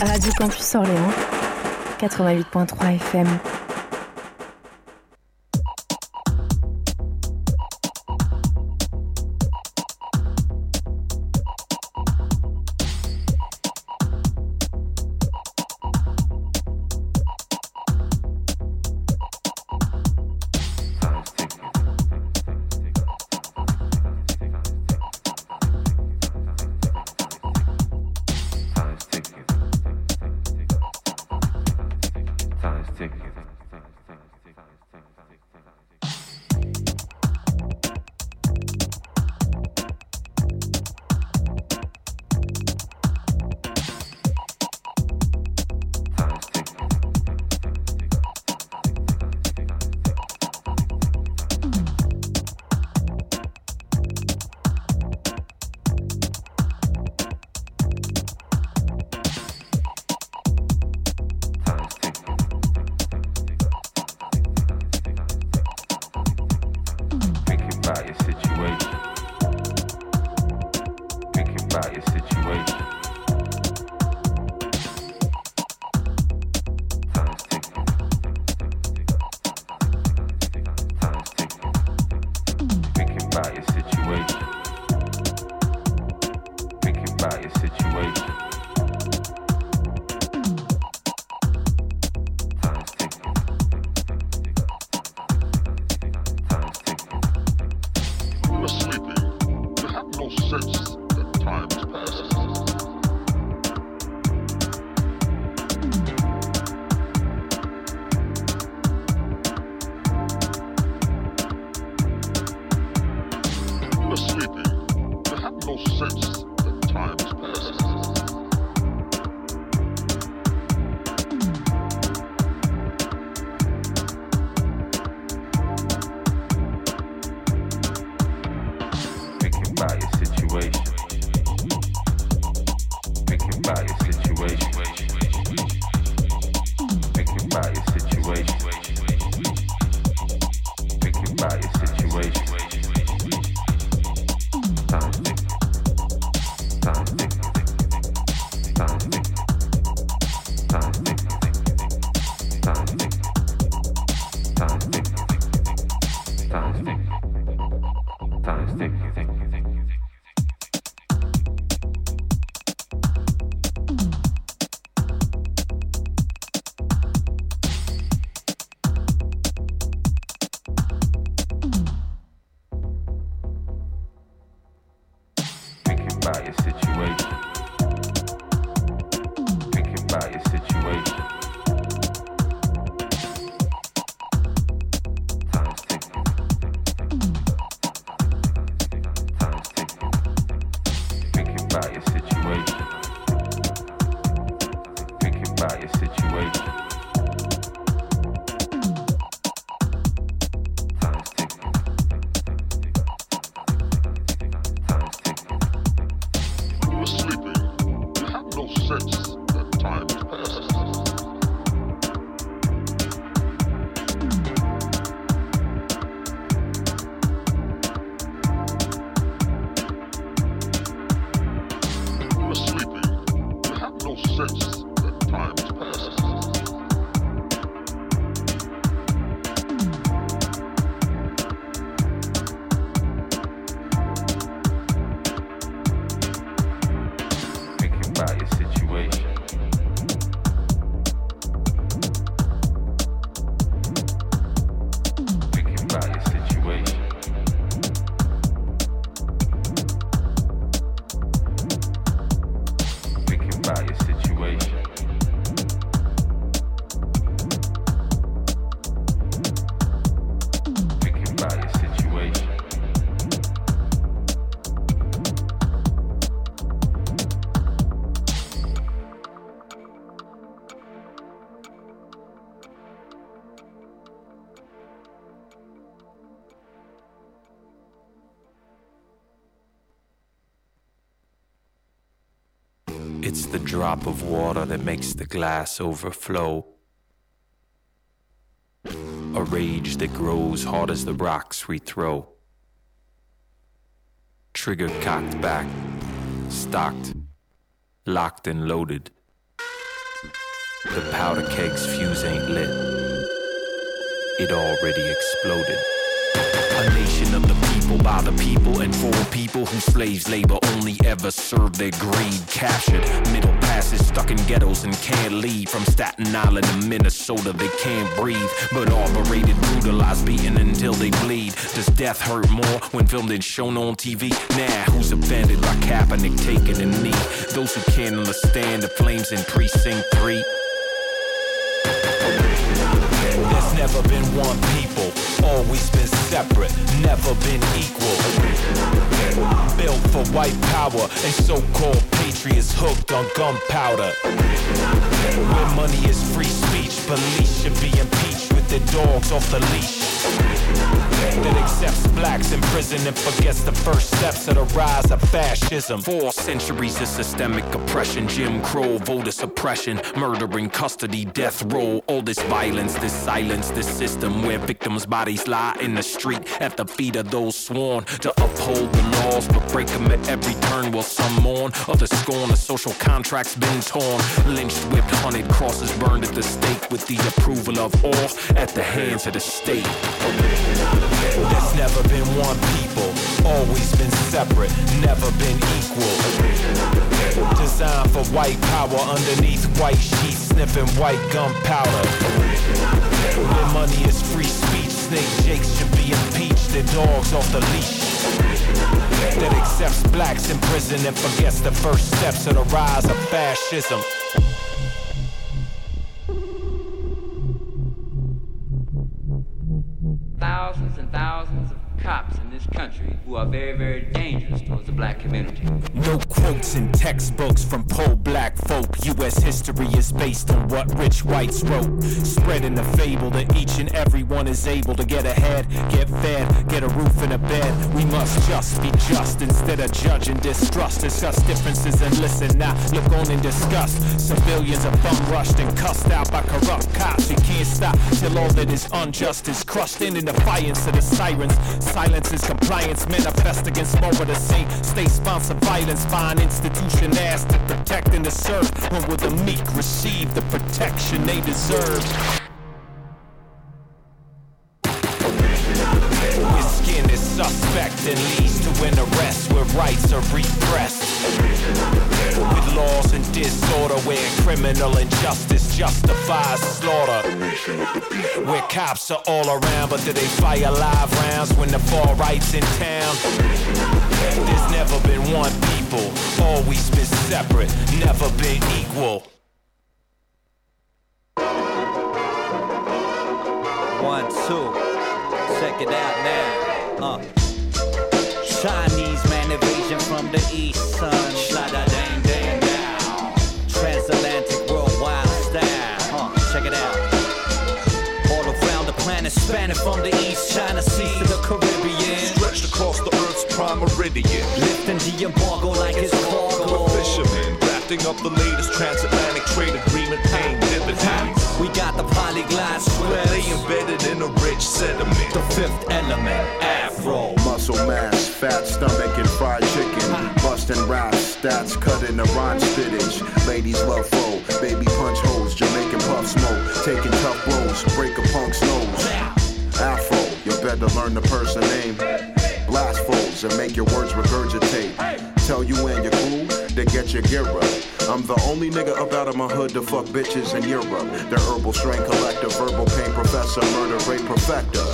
Radio Campus Orléans, 88.3 FM. The but time is passing. water that makes the glass overflow. A rage that grows hot as the rocks we throw. Trigger cocked back, stocked, locked and loaded. The powder keg's fuse ain't lit. It already exploded. A nation of the people by the people and for people whose slaves labor only ever served their greed. Captured middle passes stuck in ghettos and can't leave. From Staten Island to Minnesota, they can't breathe. But all operated, brutalized, beaten until they bleed. Does death hurt more when filmed and shown on TV? Nah, who's offended by Kaepernick taking a knee? Those who can't understand the flames in Precinct 3. There's never been one people, always been separate, never been equal. Built for white power and so-called patriots hooked on gunpowder. Where money is free speech, police should be impeached with their dogs off the leash. That accepts blacks in prison and forgets the first steps of the rise of fascism. Four centuries of systemic oppression, Jim Crow, voter suppression, murder in custody, death row. All this violence, this silence, this system where victims' bodies lie in the street at the feet of those sworn to uphold the laws, but break them at every turn. While some mourn, others scorn. A social contract's been torn, lynched, whipped, hunted, crosses burned at the stake with the approval of all at the hands of the state. There's never been one people, always been separate, never been equal. Designed for white power underneath white sheets, sniffing white gunpowder. Where money is free speech, snake jakes should be impeached, their dogs off the leash. That accepts blacks in prison and forgets the first steps of the rise of fascism. Thousands and thousands of cops in this country who are very, very dangerous towards the black community. No quotes in textbooks from poor black folk. U.S. history is based on what rich whites wrote. Spreading the fable that each and every one is able to get ahead, get fed, get a roof and a bed. We must just be just instead of judging distrust. Discuss differences and listen now. Look on in disgust. Civilians are bum rushed and cussed out by corrupt cops. You can't stop till all that is unjust is crushed in in defiance of the sirens. Silence is compliance, manifest against more of the same. State sponsored violence, fine institution asked to protect and to serve. When will the meek receive the protection they deserve? Your skin is suspect and leads to an arrest where rights are repressed. Disorder where criminal injustice justifies slaughter. Where cops are all around, but do they fire live rounds when the far right's in town? There's never been one people, always been separate, never been equal. One, two. Check it out now. Uh. Chinese man invasion from the east, son. Planet, spanning from the east, China sea to the Caribbean. Stretched across the Earth's prime meridian. Lifting the embargo like it's a cargo. Fishermen drafting up the latest transatlantic trade agreement, paying dividends. We got the polyglot script. They embedded in a rich sediment. The fifth element, Afro. Muscle mass, fat stomach, and fried chicken. Bustin' raps, stats cut in the rhyme spittage. Ladies love foe, baby punch holes, Jamaican puff smoke. Taking tough blows, break a punk's nose. Afro, you better learn the person name. Blast foes and make your words regurgitate. Tell you and your crew to get your gear up. I'm the only nigga up out of my hood to fuck bitches in Europe. The herbal strain collector, verbal pain professor, murder rate perfecter.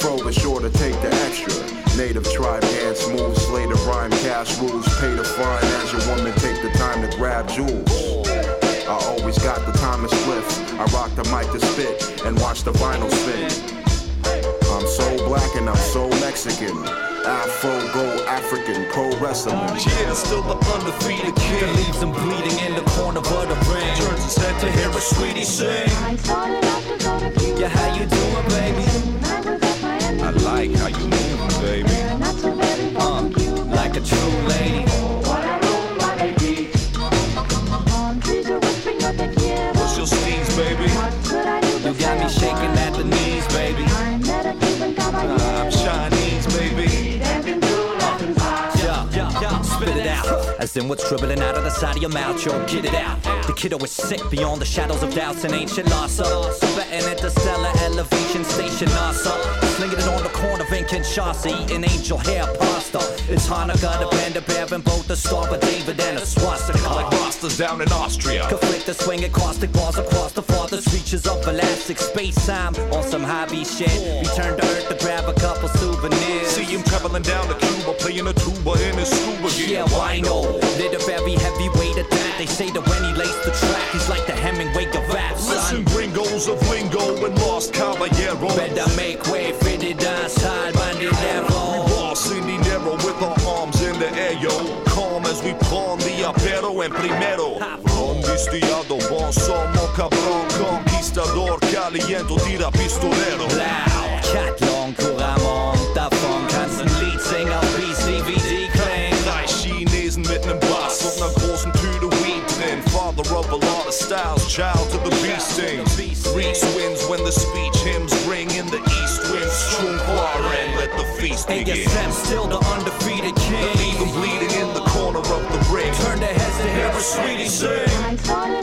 Fro is sure to take the extra. Native tribe hand smooth, slay the rhyme, cash rules, pay the fine as your woman take the time to grab jewels. I always got the time to. I rock the mic to spit and watch the vinyl spin. I'm so black and I'm so Mexican. Afro go African pro wrestling. Yeah, still the undefeated That king. leaves him bleeding in the corner of the ring. Turns his head to hear a sweetie sing. Yeah, how you doing, baby? I like how you Blasting what's dribbling out of the side of your mouth, yo, get it out. The kiddo is sick beyond the shadows of doubts and ancient loss. Betting at the stellar elevation station, NASA. Slinging it on the corner of Kinshasa, eating angel hair pasta. It's Hanukkah, the band of bear, and both the star, but David and a swastika. Like Rastas down in Austria. Conflict the swinging caustic balls across the farthest reaches of elastic space time. On some hobby shit. Return to Earth to grab a couple souvenirs. See him traveling down to Cuba, playing a tuba in his scuba gear. Yeah, why no? Lit a very heavy weight of that. They say that when he lays the track, he's like the Hemingway of rap, son. Listen, gringos of lingo and lost caballero. Better make way for the dance hall, bandolero. We boss in dinero with our arms in the air, yo. Calm as we pawn the apero and primero. Conquistado, bon somos cabrón, conquistador, caliento, tira pistolero. Loud, cat styles, child to the beast things. Reese wins when the speech hymns ring in the east wind. Strung and let the feast And begin. your Sam still the undefeated king. Leave 'em bleeding in the corner of the ring. Turn their heads to hear a sweetie sing.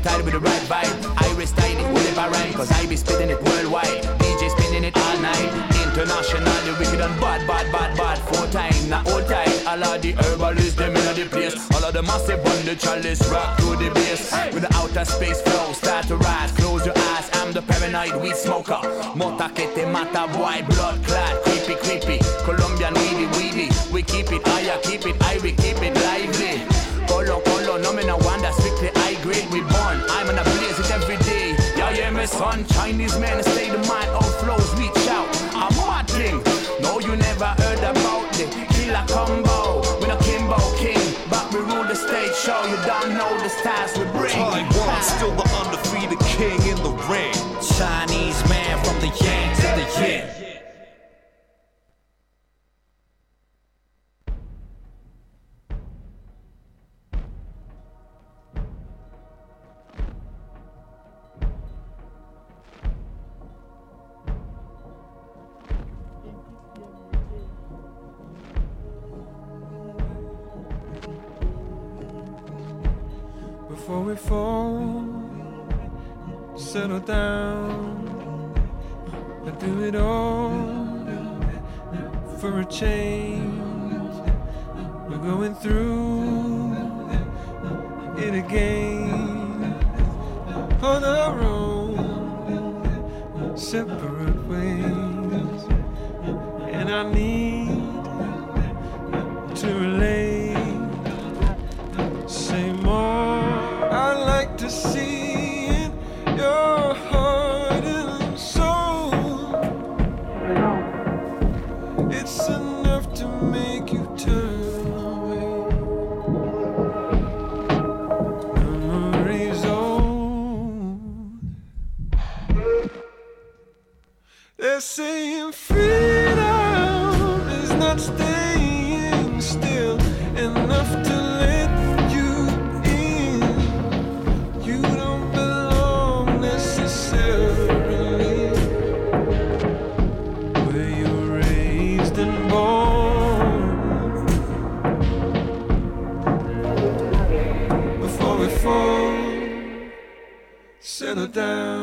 Versatile with the right vibe. Iris tiny, whatever I rhyme, cause I be spitting it worldwide. DJ spinning it all night. Internationally wicked and bad, bad, bad, bad. Four time, not all time. All of the herbalists, them in the place. All of the massive on the chalice, rock through the bass. With the outer space flow, start to rise. Close your eyes, I'm the paranoid weed smoker. Mota que mata, boy, blood clot. Creepy, creepy. Colombian weedy, weedy. We keep it higher, keep it high, we keep it lively. Son, Chinese man, stay the mind, all flows, reach out. I'm mad thing. No, you never heard about the killer. We fall. Settle down. I do it all for a change. We're going through it again on our own separate ways, and I need to relate down.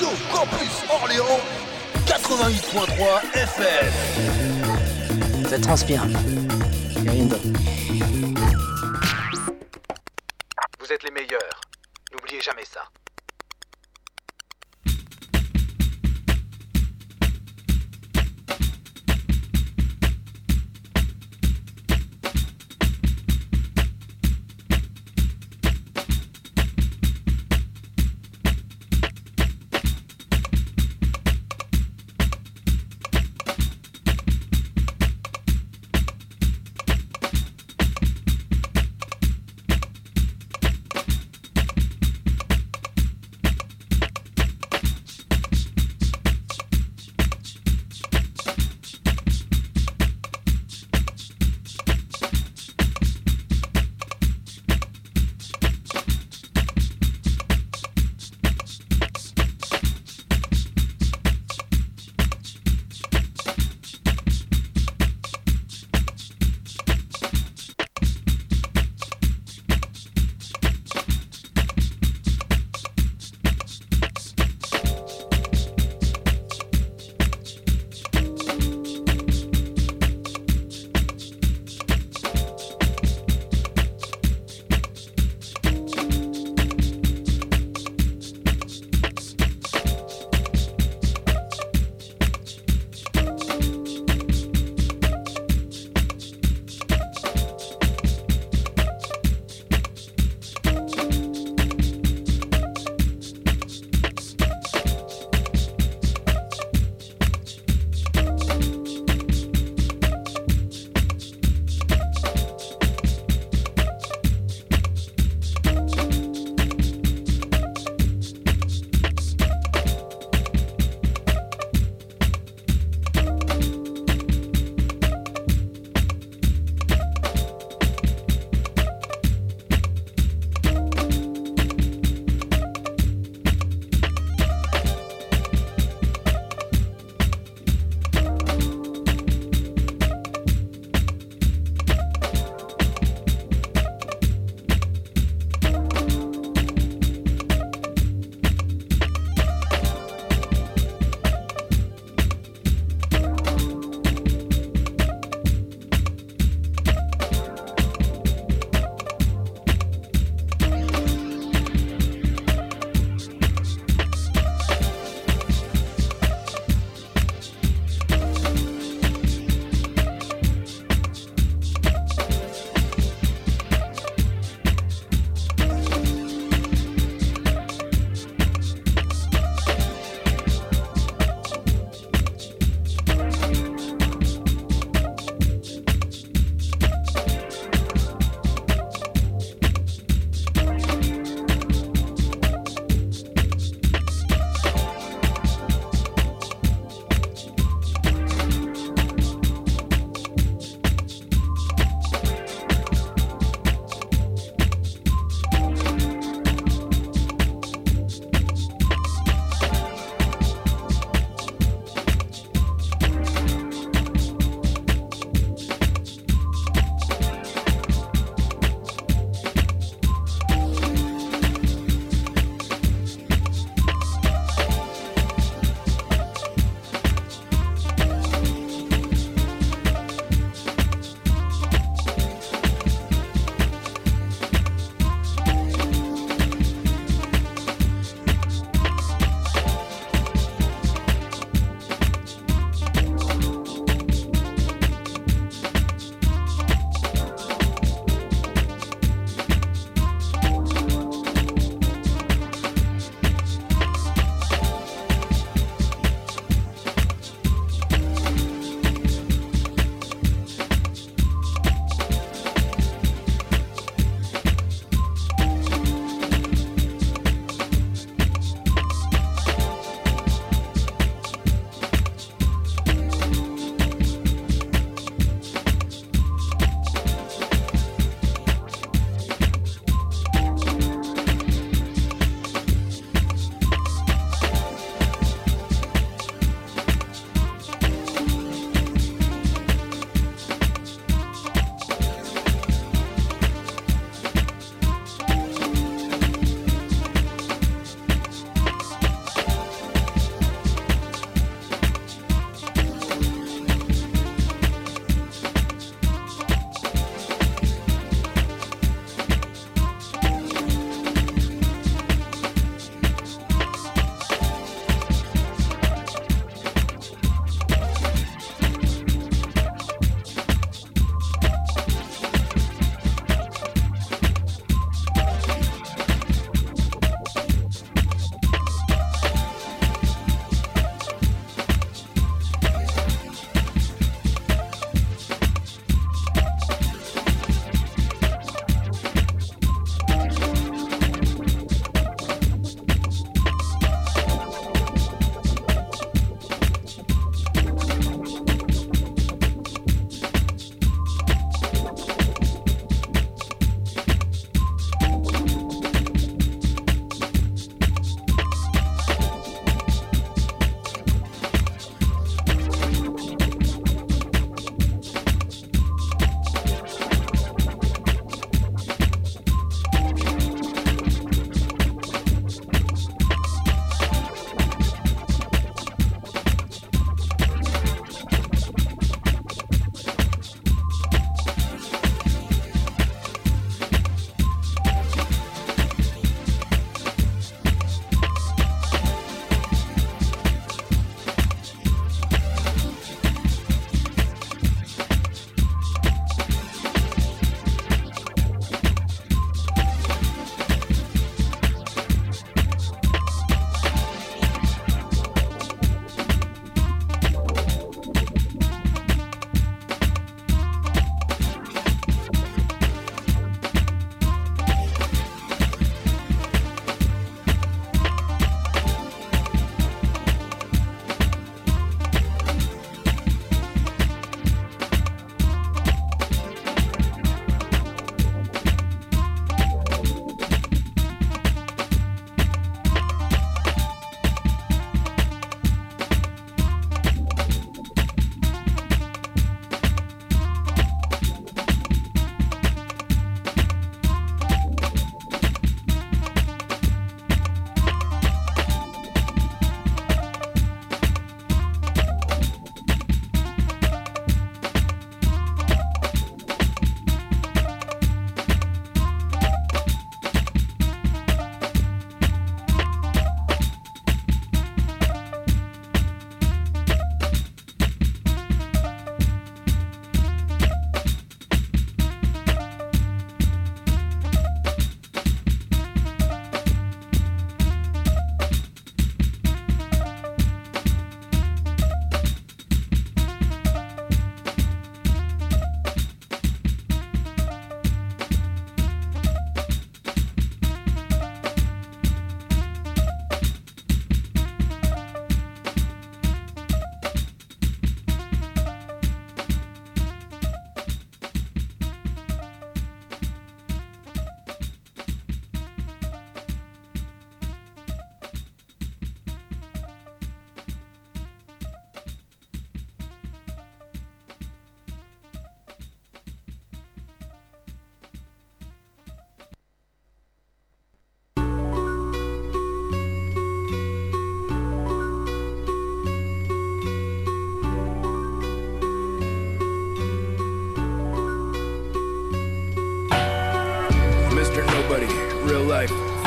Radio Campus Orléans 88.3 FM. Ça transpire. Vous êtes les meilleurs. N'oubliez jamais ça.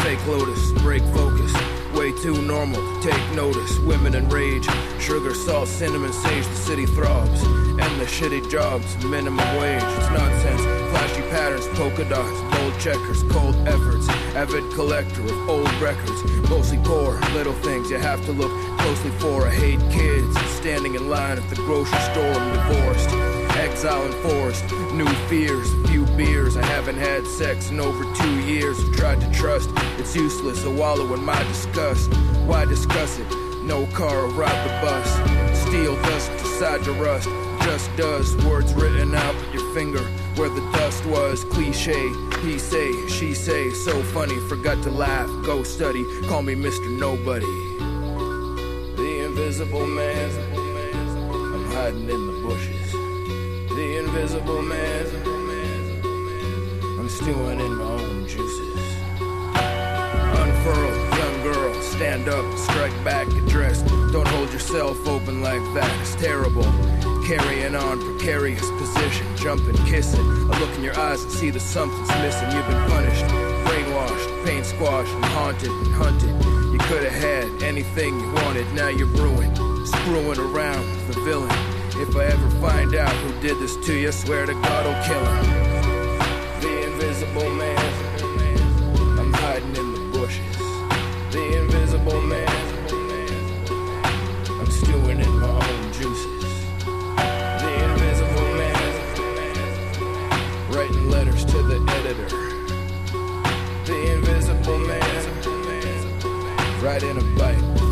Fake lotus, break focus. Way too normal take notice. Women in rage, sugar, salt, cinnamon, sage, the city throbs. And the shitty jobs, minimum wage. It's nonsense. Flashy patterns, polka dots, bold checkers, cold efforts. Avid collector of old records. Mostly poor, little things you have to look closely for. I hate kids standing in line at the grocery store. I'm divorced. Exile forest, new fears, few beers. I haven't had sex in over two years. I've tried to trust, it's useless. I wallow in my disgust. Why discuss it? No car or ride the bus. Steel dust decide to rust. Just does. Words written out with your finger where the dust was. Cliche. He say, she say. So funny. Forgot to laugh. Go study. Call me Mr. Nobody. The invisible man. I'm hiding in the bushes invisible man. I'm stewing in my own juices. Unfurl, young girl, stand up, strike back, address. Don't hold yourself open like that, it's terrible. Carrying on, precarious position, jumping, kissing. I look in your eyes and see that something's missing. You've been punished, brainwashed, pain squashed, and haunted and hunted. You could have had anything you wanted, now you're ruined. Screwing around, with the villain. If I ever find out who did this to you, I swear to God I'll kill him. The invisible man. I'm hiding in the bushes. The invisible man. I'm stewing in my own juices. The invisible man. Writing letters to the editor. The invisible man. Riding a bike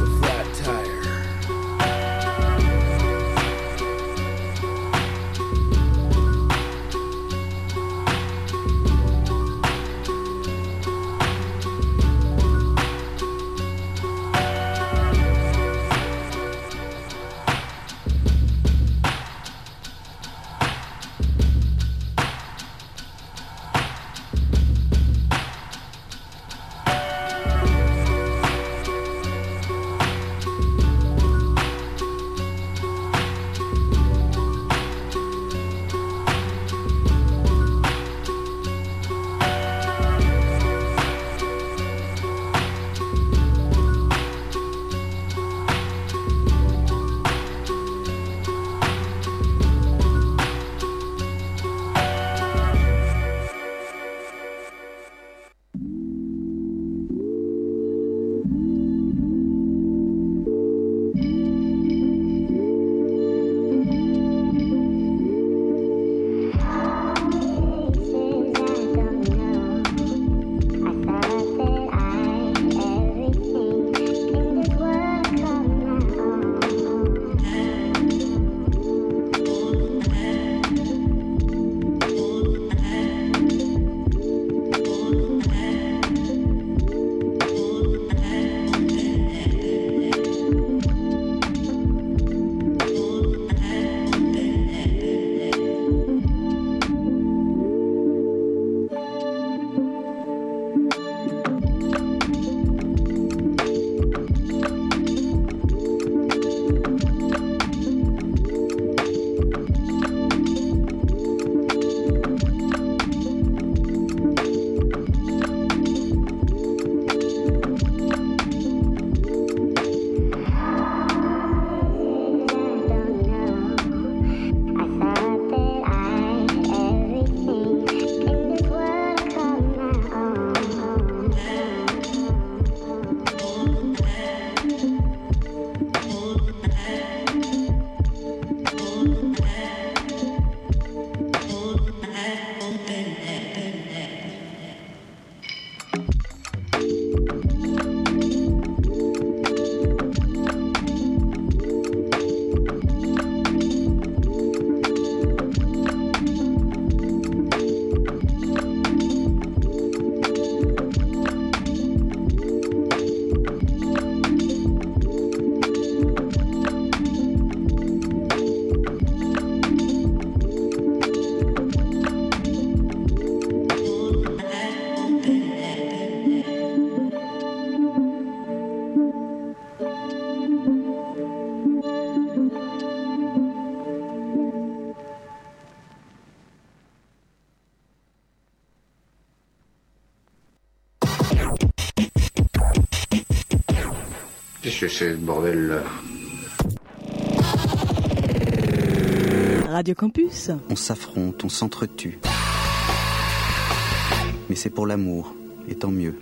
chez ce bordel. Radio Campus. On s'affronte, on s'entretue. Mais c'est pour l'amour, et tant mieux.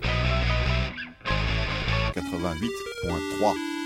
88.3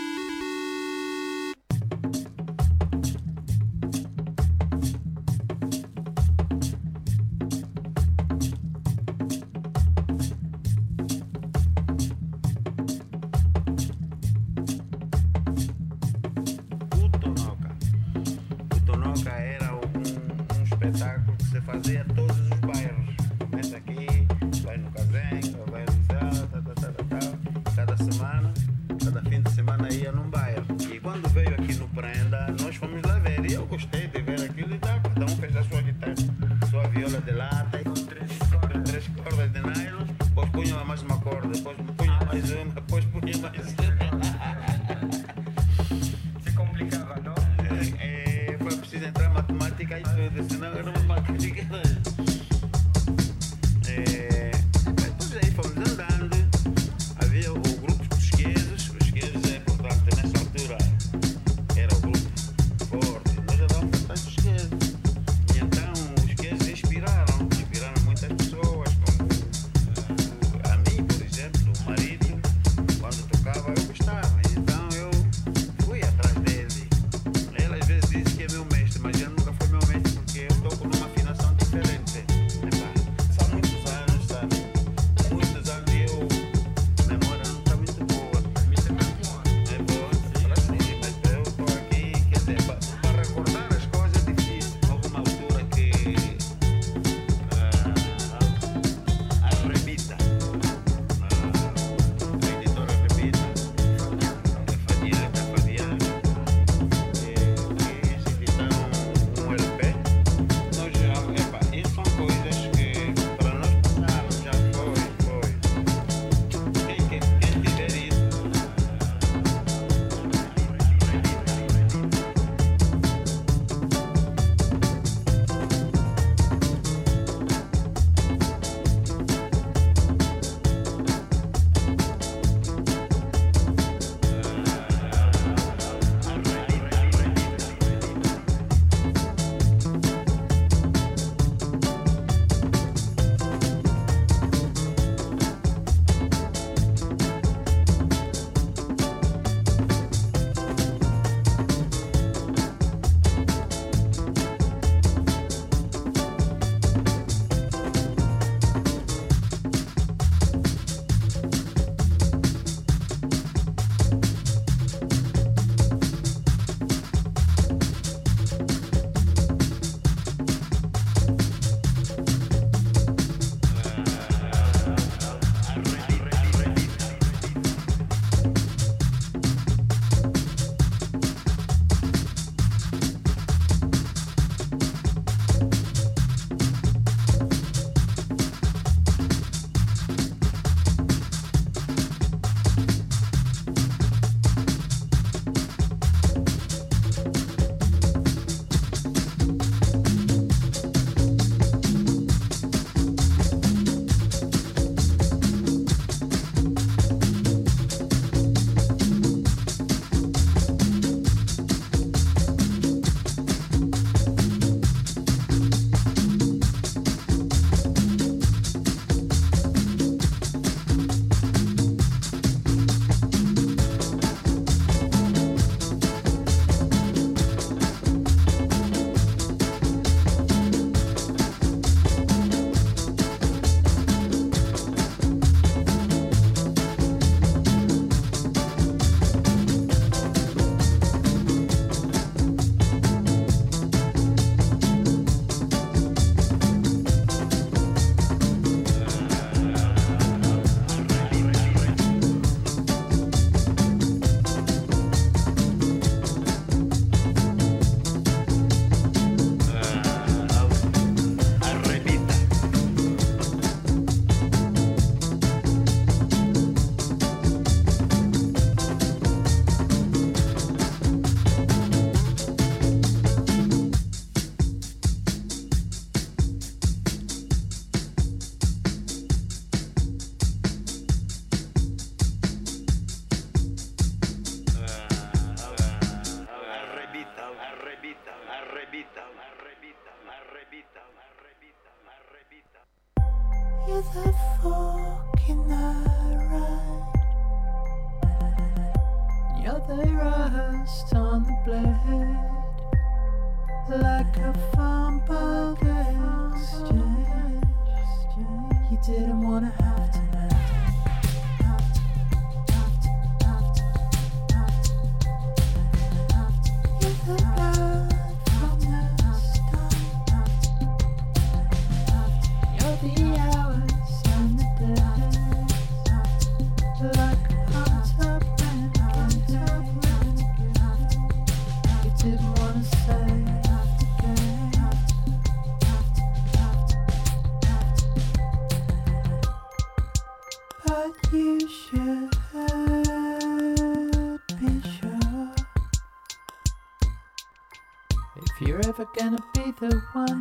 gonna be the one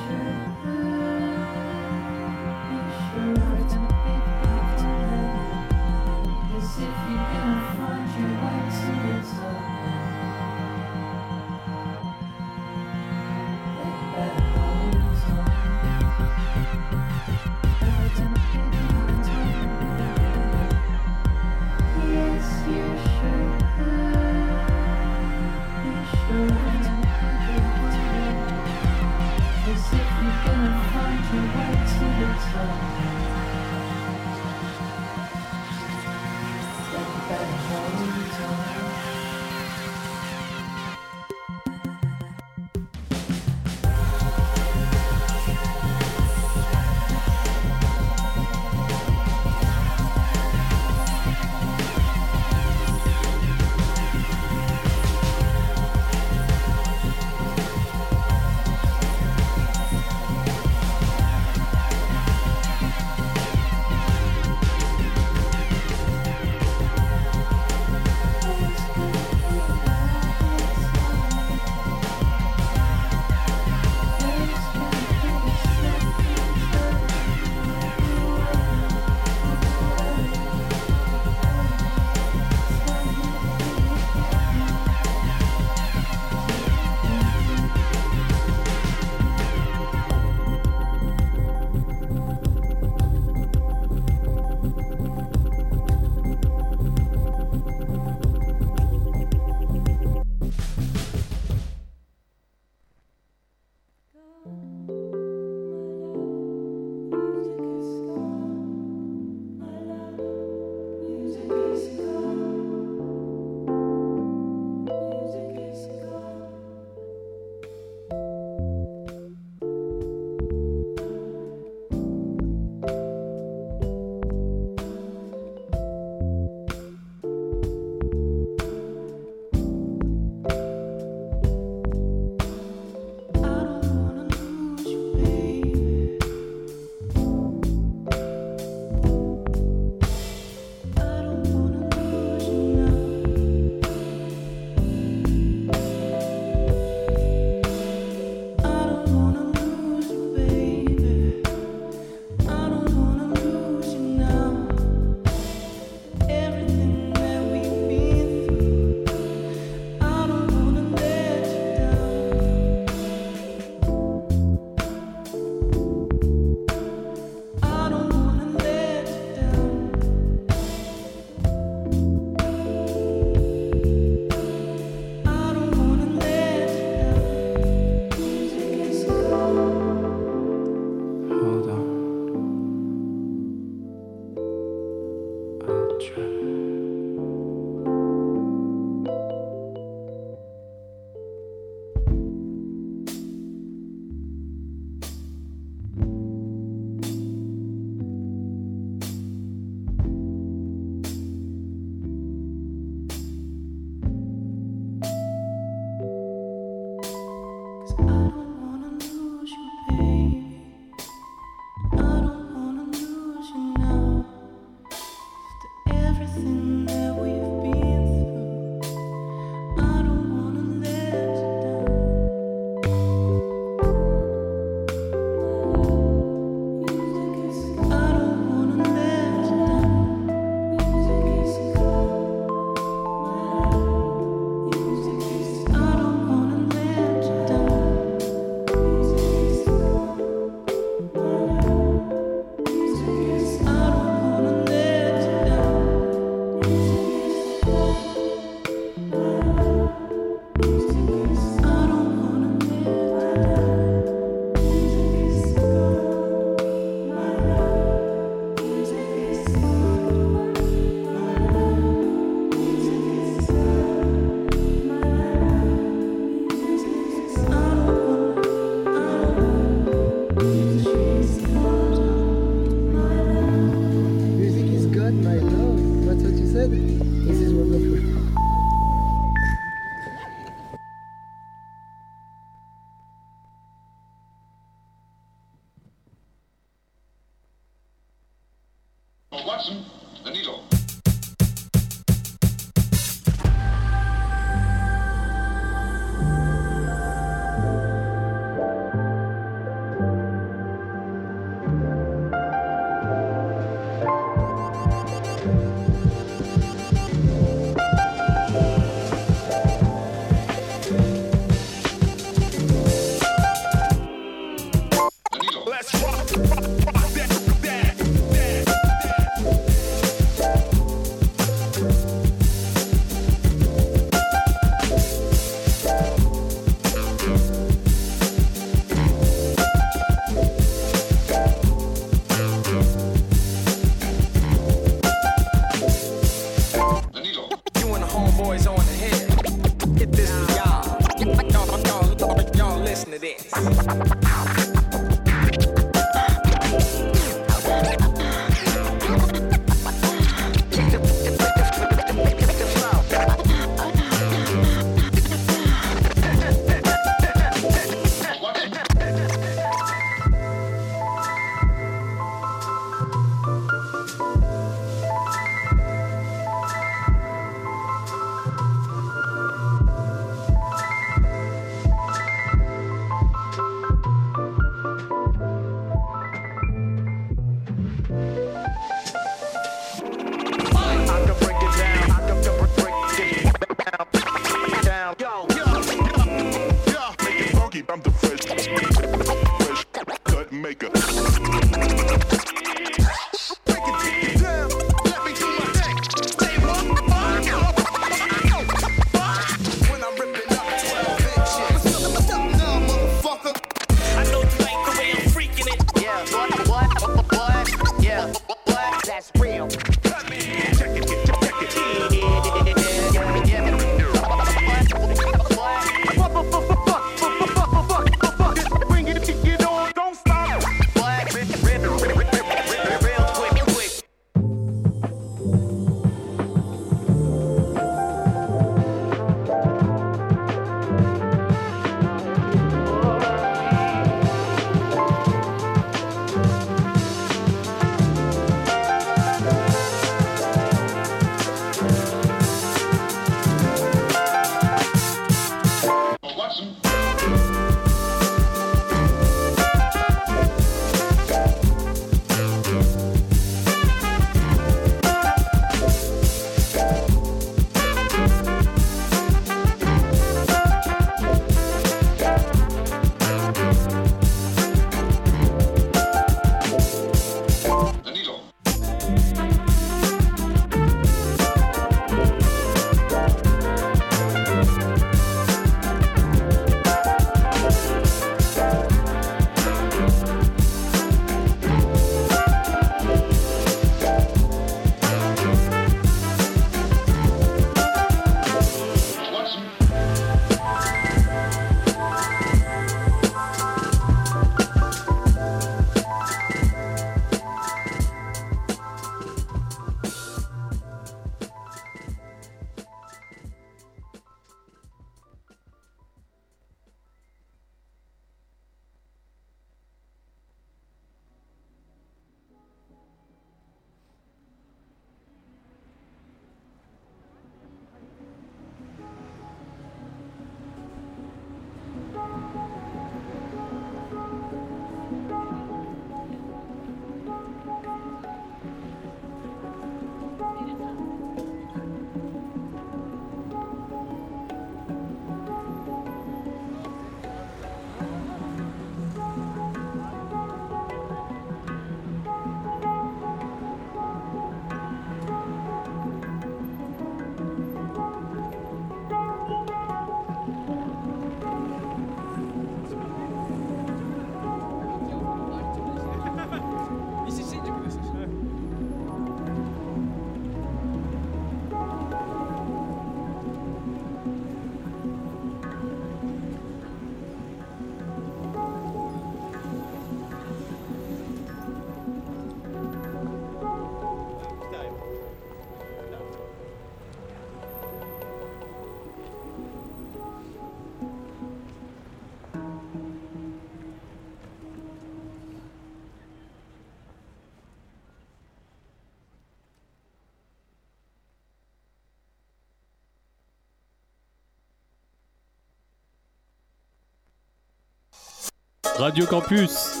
Radio Campus.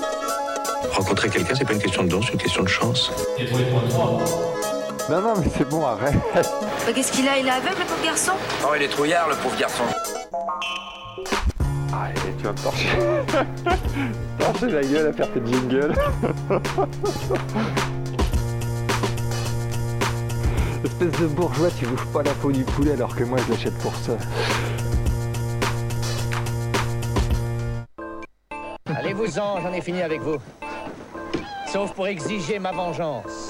Rencontrer quelqu'un, c'est pas une question de don, c'est une question de chance. Non, non, mais c'est bon, arrête. Bah, Qu'est-ce qu'il a? Il est aveugle, le pauvre garçon? Oh, il est trouillard, le pauvre garçon. Allez, tu vas me torcher. torcher la gueule à faire tes jingles. Espèce de bourgeois, tu bouffes pas la peau du poulet alors que moi je l'achète pour ça. J'en ai fini avec vous. Sauf pour exiger ma vengeance.